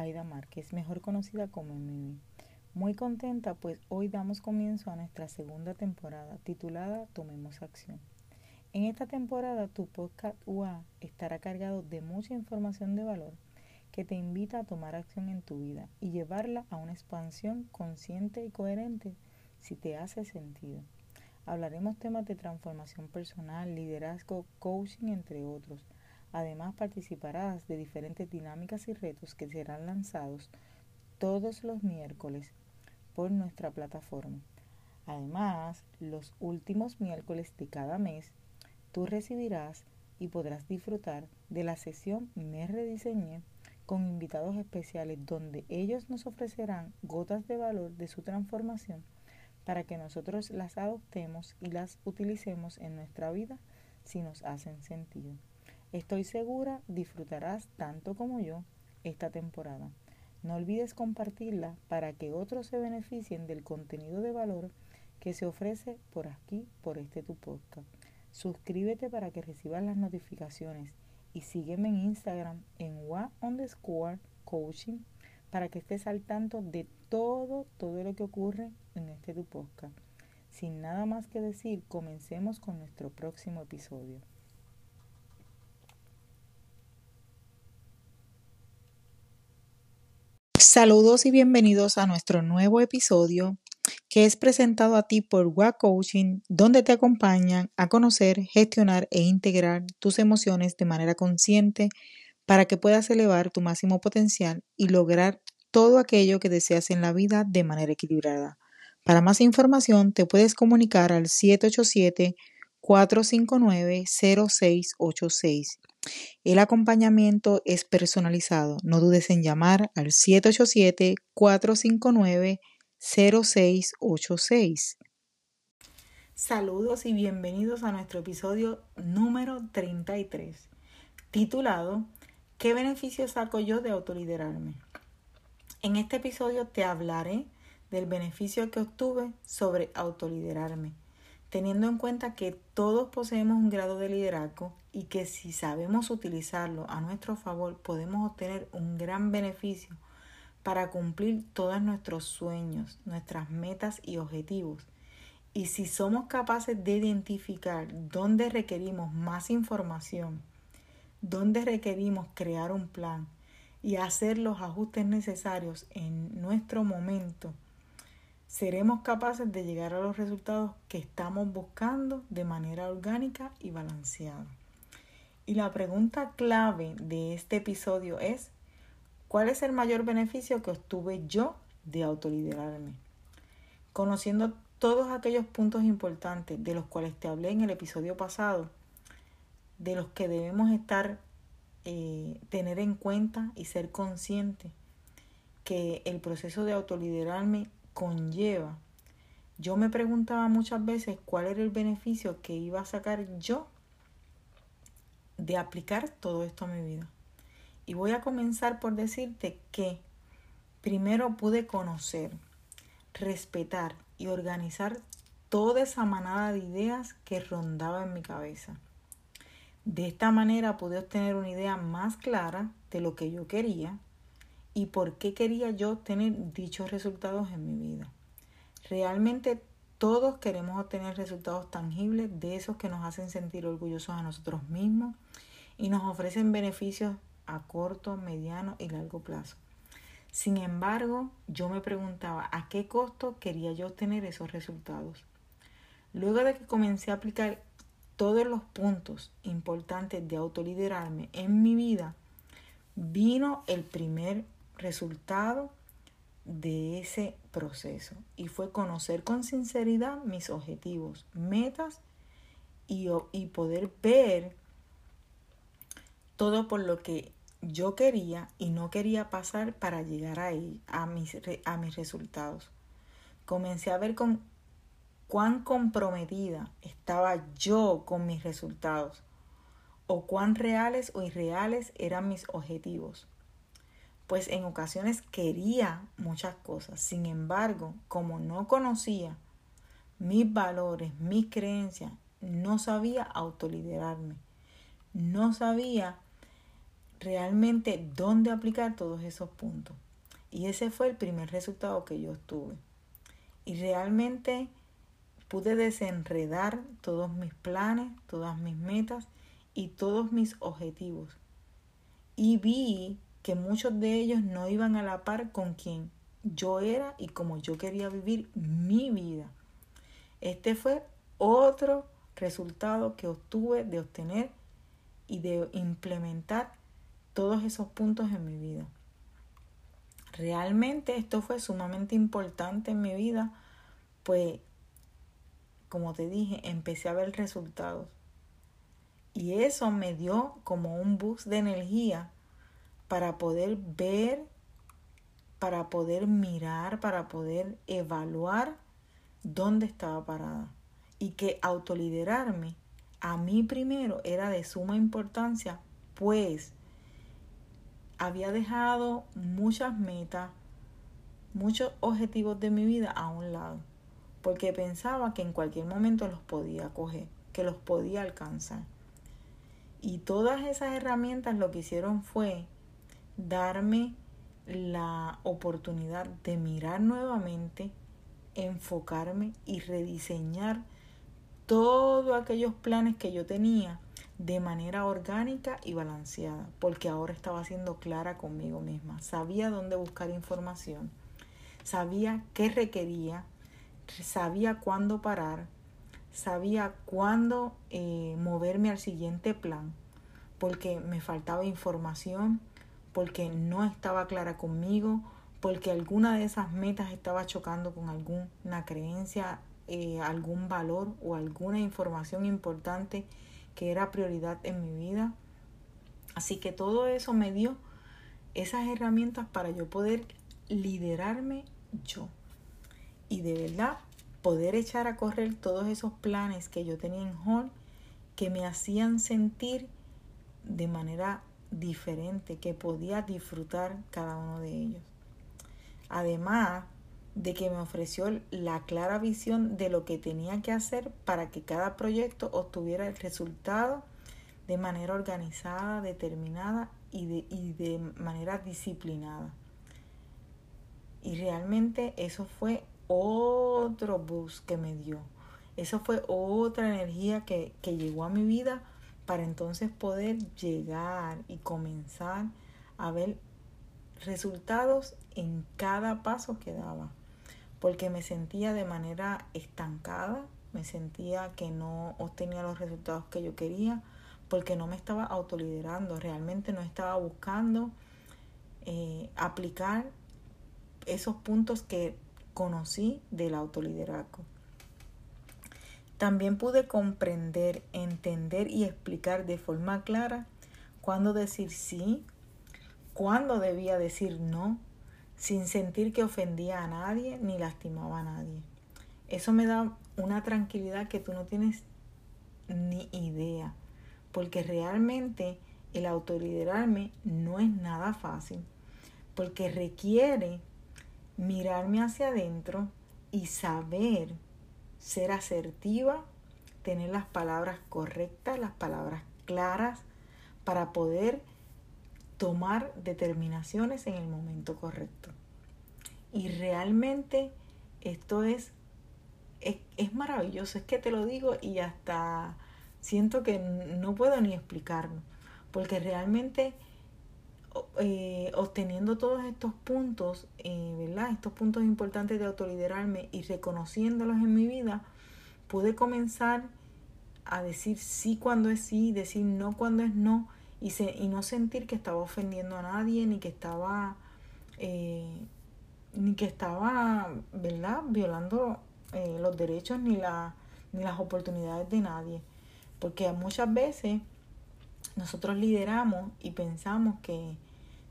Aida Márquez, mejor conocida como Mimi. Muy contenta pues hoy damos comienzo a nuestra segunda temporada titulada Tomemos Acción. En esta temporada tu podcast UA estará cargado de mucha información de valor que te invita a tomar acción en tu vida y llevarla a una expansión consciente y coherente si te hace sentido. Hablaremos temas de transformación personal, liderazgo, coaching, entre otros Además participarás de diferentes dinámicas y retos que serán lanzados todos los miércoles por nuestra plataforma. Además, los últimos miércoles de cada mes, tú recibirás y podrás disfrutar de la sesión Me Rediseñé con invitados especiales donde ellos nos ofrecerán gotas de valor de su transformación para que nosotros las adoptemos y las utilicemos en nuestra vida si nos hacen sentido. Estoy segura disfrutarás tanto como yo esta temporada. No olvides compartirla para que otros se beneficien del contenido de valor que se ofrece por aquí, por este tu podcast. Suscríbete para que recibas las notificaciones y sígueme en Instagram en wa underscore coaching para que estés al tanto de todo, todo lo que ocurre en este tu podcast. Sin nada más que decir, comencemos con nuestro próximo episodio. Saludos y bienvenidos a nuestro nuevo episodio que es presentado a ti por WA Coaching, donde te acompañan a conocer, gestionar e integrar tus emociones de manera consciente para que puedas elevar tu máximo potencial y lograr todo aquello que deseas en la vida de manera equilibrada. Para más información te puedes comunicar al 787 459 0686 el acompañamiento es personalizado. No dudes en llamar al 787-459-0686. Saludos y bienvenidos a nuestro episodio número 33, titulado ¿Qué beneficios saco yo de autoliderarme? En este episodio te hablaré del beneficio que obtuve sobre autoliderarme teniendo en cuenta que todos poseemos un grado de liderazgo y que si sabemos utilizarlo a nuestro favor podemos obtener un gran beneficio para cumplir todos nuestros sueños, nuestras metas y objetivos. Y si somos capaces de identificar dónde requerimos más información, dónde requerimos crear un plan y hacer los ajustes necesarios en nuestro momento, seremos capaces de llegar a los resultados que estamos buscando de manera orgánica y balanceada. Y la pregunta clave de este episodio es, ¿cuál es el mayor beneficio que obtuve yo de autoliderarme? Conociendo todos aquellos puntos importantes de los cuales te hablé en el episodio pasado, de los que debemos estar, eh, tener en cuenta y ser conscientes que el proceso de autoliderarme conlleva. Yo me preguntaba muchas veces cuál era el beneficio que iba a sacar yo de aplicar todo esto a mi vida. Y voy a comenzar por decirte que primero pude conocer, respetar y organizar toda esa manada de ideas que rondaba en mi cabeza. De esta manera pude obtener una idea más clara de lo que yo quería y por qué quería yo tener dichos resultados en mi vida. Realmente todos queremos obtener resultados tangibles de esos que nos hacen sentir orgullosos a nosotros mismos y nos ofrecen beneficios a corto, mediano y largo plazo. Sin embargo, yo me preguntaba a qué costo quería yo obtener esos resultados. Luego de que comencé a aplicar todos los puntos importantes de autoliderarme en mi vida, vino el primer resultado de ese proceso y fue conocer con sinceridad mis objetivos, metas y, y poder ver todo por lo que yo quería y no quería pasar para llegar ahí, a mis, a mis resultados. Comencé a ver con cuán comprometida estaba yo con mis resultados o cuán reales o irreales eran mis objetivos pues en ocasiones quería muchas cosas. Sin embargo, como no conocía mis valores, mis creencias, no sabía autoliderarme. No sabía realmente dónde aplicar todos esos puntos. Y ese fue el primer resultado que yo obtuve. Y realmente pude desenredar todos mis planes, todas mis metas y todos mis objetivos. Y vi que muchos de ellos no iban a la par con quien yo era y como yo quería vivir mi vida. Este fue otro resultado que obtuve de obtener y de implementar todos esos puntos en mi vida. Realmente esto fue sumamente importante en mi vida, pues como te dije, empecé a ver resultados. Y eso me dio como un boost de energía para poder ver, para poder mirar, para poder evaluar dónde estaba parada. Y que autoliderarme a mí primero era de suma importancia, pues había dejado muchas metas, muchos objetivos de mi vida a un lado, porque pensaba que en cualquier momento los podía coger, que los podía alcanzar. Y todas esas herramientas lo que hicieron fue darme la oportunidad de mirar nuevamente, enfocarme y rediseñar todos aquellos planes que yo tenía de manera orgánica y balanceada, porque ahora estaba siendo clara conmigo misma. Sabía dónde buscar información, sabía qué requería, sabía cuándo parar, sabía cuándo eh, moverme al siguiente plan, porque me faltaba información, porque no estaba clara conmigo, porque alguna de esas metas estaba chocando con alguna creencia, eh, algún valor o alguna información importante que era prioridad en mi vida. Así que todo eso me dio esas herramientas para yo poder liderarme yo. Y de verdad poder echar a correr todos esos planes que yo tenía en Hall que me hacían sentir de manera diferente, que podía disfrutar cada uno de ellos. Además de que me ofreció la clara visión de lo que tenía que hacer para que cada proyecto obtuviera el resultado de manera organizada, determinada y de, y de manera disciplinada. Y realmente eso fue otro boost que me dio. Eso fue otra energía que, que llegó a mi vida para entonces poder llegar y comenzar a ver resultados en cada paso que daba porque me sentía de manera estancada, me sentía que no obtenía los resultados que yo quería, porque no me estaba autoliderando, realmente no estaba buscando eh, aplicar esos puntos que conocí del autoliderazgo. También pude comprender, entender y explicar de forma clara cuándo decir sí, cuándo debía decir no, sin sentir que ofendía a nadie ni lastimaba a nadie. Eso me da una tranquilidad que tú no tienes ni idea, porque realmente el autoliderarme no es nada fácil, porque requiere mirarme hacia adentro y saber ser asertiva, tener las palabras correctas, las palabras claras, para poder tomar determinaciones en el momento correcto. Y realmente esto es, es, maravilloso, es que te lo digo y hasta siento que no puedo ni explicarlo, porque realmente eh, obteniendo todos estos puntos, eh, ¿verdad? Estos puntos importantes de autoliderarme y reconociéndolos en mi vida, pude comenzar a decir sí cuando es sí, decir no cuando es no, y, se, y no sentir que estaba ofendiendo a nadie, ni que estaba, eh, ni que estaba, ¿verdad?, violando eh, los derechos ni, la, ni las oportunidades de nadie. Porque muchas veces nosotros lideramos y pensamos que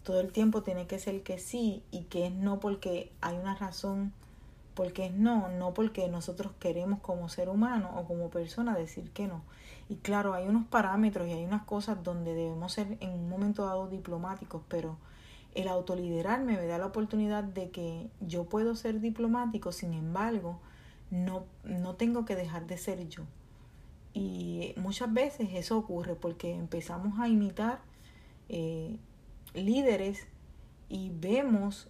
todo el tiempo tiene que ser que sí y que es no porque hay una razón porque es no, no porque nosotros queremos como ser humano o como persona decir que no. Y claro, hay unos parámetros y hay unas cosas donde debemos ser en un momento dado diplomáticos, pero el autoliderarme me da la oportunidad de que yo puedo ser diplomático, sin embargo, no, no tengo que dejar de ser yo. Y muchas veces eso ocurre porque empezamos a imitar eh, líderes y vemos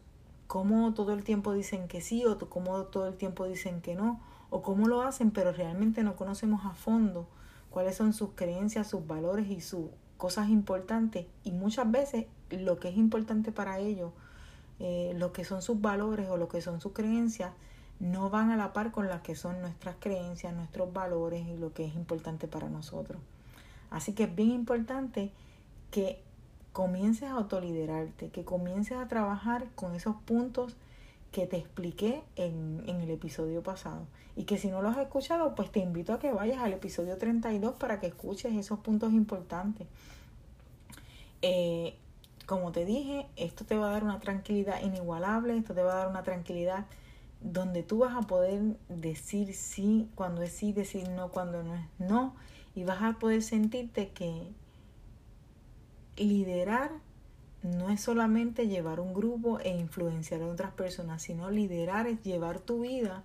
cómo todo el tiempo dicen que sí o cómo todo el tiempo dicen que no o cómo lo hacen, pero realmente no conocemos a fondo cuáles son sus creencias, sus valores y sus cosas importantes. Y muchas veces lo que es importante para ellos, eh, lo que son sus valores o lo que son sus creencias, no van a la par con las que son nuestras creencias, nuestros valores y lo que es importante para nosotros. Así que es bien importante que comiences a autoliderarte, que comiences a trabajar con esos puntos que te expliqué en, en, el episodio pasado. Y que si no los has escuchado, pues te invito a que vayas al episodio 32 para que escuches esos puntos importantes. Eh, como te dije, esto te va a dar una tranquilidad inigualable, esto te va a dar una tranquilidad donde tú vas a poder decir sí cuando es sí, decir no cuando no es no, y vas a poder sentirte que liderar no es solamente llevar un grupo e influenciar a otras personas, sino liderar es llevar tu vida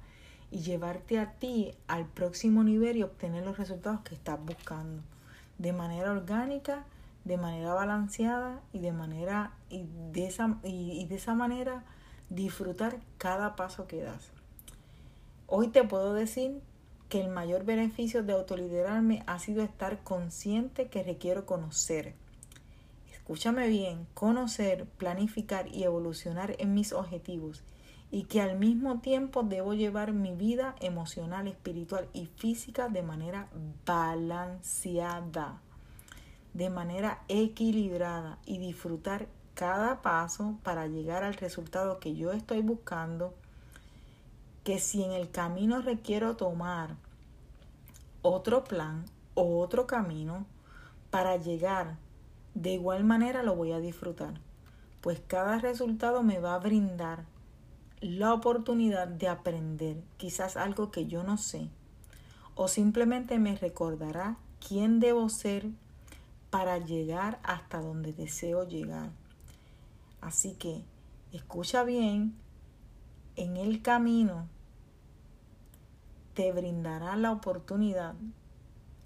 y llevarte a ti al próximo nivel y obtener los resultados que estás buscando de manera orgánica, de manera balanceada y de manera y de esa, y de esa manera disfrutar cada paso que das. Hoy te puedo decir que el mayor beneficio de autoliderarme ha sido estar consciente que requiero conocer escúchame bien, conocer, planificar y evolucionar en mis objetivos y que al mismo tiempo debo llevar mi vida emocional, espiritual y física de manera balanceada, de manera equilibrada y disfrutar cada paso para llegar al resultado que yo estoy buscando, que si en el camino requiero tomar otro plan o otro camino para llegar de igual manera lo voy a disfrutar, pues cada resultado me va a brindar la oportunidad de aprender quizás algo que yo no sé, o simplemente me recordará quién debo ser para llegar hasta donde deseo llegar. Así que escucha bien, en el camino te brindará la oportunidad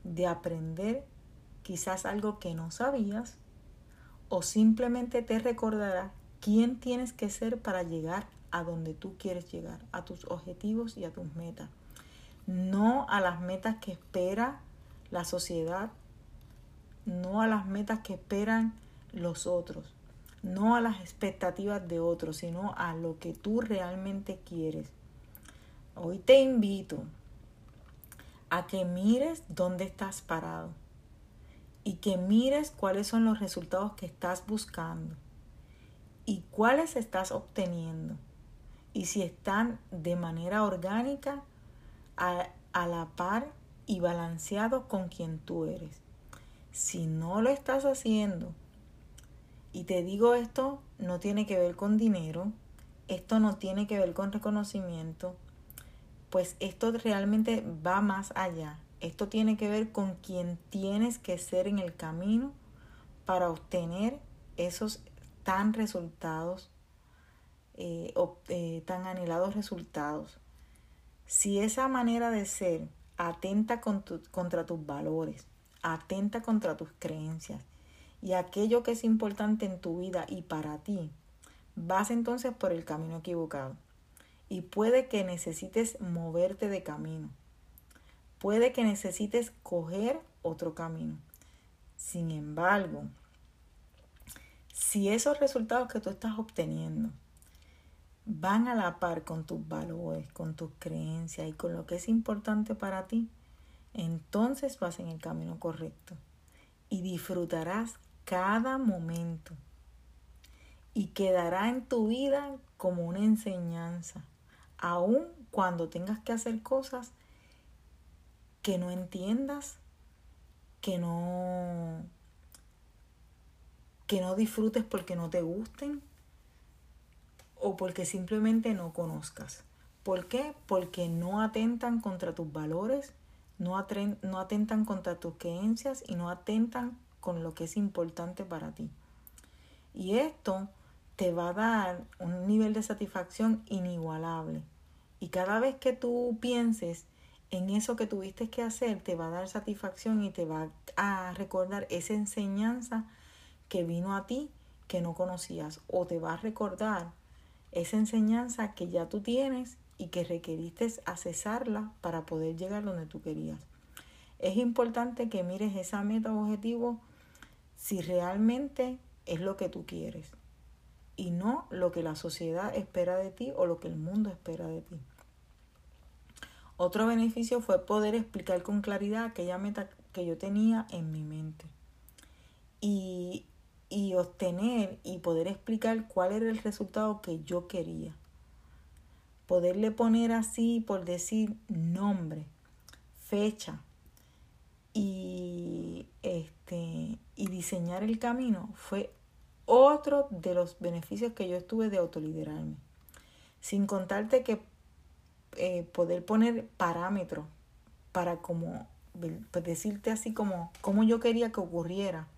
de aprender quizás algo que no sabías o simplemente te recordará quién tienes que ser para llegar a donde tú quieres llegar, a tus objetivos y a tus metas. No a las metas que espera la sociedad, no a las metas que esperan los otros, no a las expectativas de otros, sino a lo que tú realmente quieres. Hoy te invito a que mires dónde estás parado y que mires cuáles son los resultados que estás buscando y cuáles estás obteniendo y si están de manera orgánica a, la par y balanceados con quien tú eres. Si no lo estás haciendo, y te digo esto, no tiene que ver con dinero, esto no tiene que ver con reconocimiento, pues esto realmente va más allá. Esto tiene que ver con quien tienes que ser en el camino para obtener esos tan resultados, eh, eh, tan anhelados resultados. Si esa manera de ser atenta contra tus valores, atenta contra tus creencias y aquello que es importante en tu vida y para ti, vas entonces por el camino equivocado. Y puede que necesites moverte de camino puede que necesites coger otro camino. Sin embargo, si esos resultados que tú estás obteniendo van a la par con tus valores, con tus creencias y con lo que es importante para ti, entonces vas en el camino correcto y disfrutarás cada momento y quedará en tu vida como una enseñanza, aun cuando tengas que hacer cosas que no entiendas, que no que no disfrutes porque no te gusten o porque simplemente no conozcas. ¿Por qué? Porque no atentan contra tus valores, no, no atentan contra tus creencias y no atentan con lo que es importante para ti. Y esto te va a dar un nivel de satisfacción inigualable. Y cada vez que tú pienses en eso que tuviste que hacer te va a dar satisfacción y te va a recordar esa enseñanza que vino a ti que no conocías o te va a recordar esa enseñanza que ya tú tienes y que requeriste accesarla para poder llegar donde tú querías. Es importante que mires esa meta o objetivo si realmente es lo que tú quieres y no lo que la sociedad espera de ti o lo que el mundo espera de ti. Otro beneficio fue poder explicar con claridad aquella meta que yo tenía en mi mente y, y obtener y poder explicar cuál era el resultado que yo quería. Poderle poner así, por decir, nombre, fecha, y, este, y diseñar el camino fue otro de los beneficios que yo estuve de autoliderarme. Sin contarte que eh, poder poner parámetros para como pues decirte así como como yo quería que ocurriera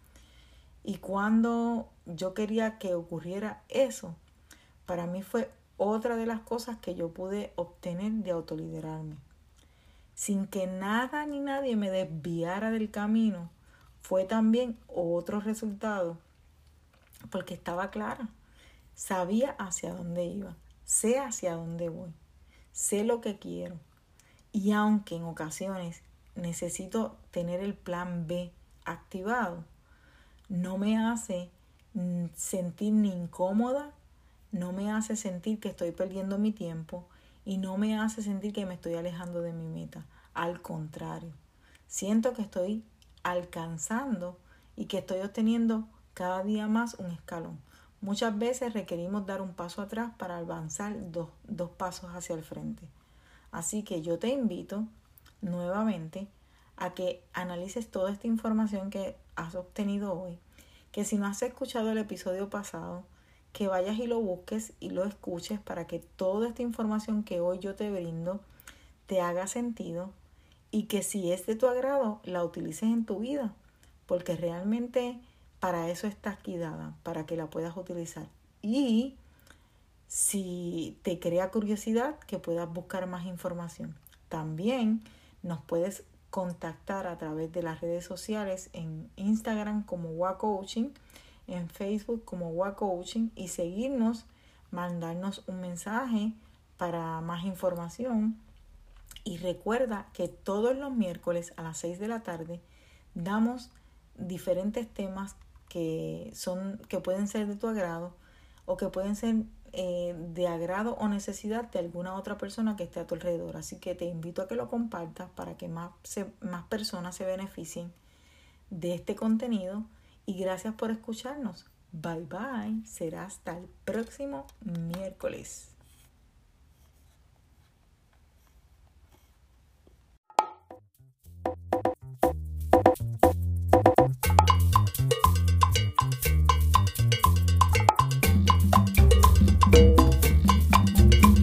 y cuando yo quería que ocurriera eso para mí fue otra de las cosas que yo pude obtener de autoliderarme sin que nada ni nadie me desviara del camino, fue también otro resultado, porque estaba clara, sabía hacia dónde iba, sé hacia dónde voy, sé lo que quiero. Y aunque en ocasiones necesito tener el plan B activado, no me hace sentir ni incómoda, no me hace sentir que estoy perdiendo mi tiempo, y no me hace sentir que me estoy alejando de mi meta. Al contrario, siento que estoy alcanzando y que estoy obteniendo cada día más un escalón. Muchas veces requerimos dar un paso atrás para avanzar dos, dos pasos hacia el frente. Así que yo te invito nuevamente a que analices toda esta información que has obtenido hoy, que si no has escuchado el episodio pasado, que vayas y lo busques y lo escuches para que toda esta información que hoy yo te brindo te haga sentido y que si es de tu agrado la utilices en tu vida, porque realmente para eso está aquí dada, para que la puedas utilizar. Y si te crea curiosidad, que puedas buscar más información. También nos puedes contactar a través de las redes sociales en Instagram como WA Coaching en Facebook como WA Coaching y seguirnos, mandarnos un mensaje para más información. Y recuerda que todos los miércoles a las 6 de la tarde damos diferentes temas que son que pueden ser de tu agrado o que pueden ser eh, de agrado o necesidad de alguna otra persona que esté a tu alrededor. Así que te invito a que lo compartas para que más, más personas se beneficien de este contenido y gracias por escucharnos. Bye bye. Será hasta el próximo miércoles.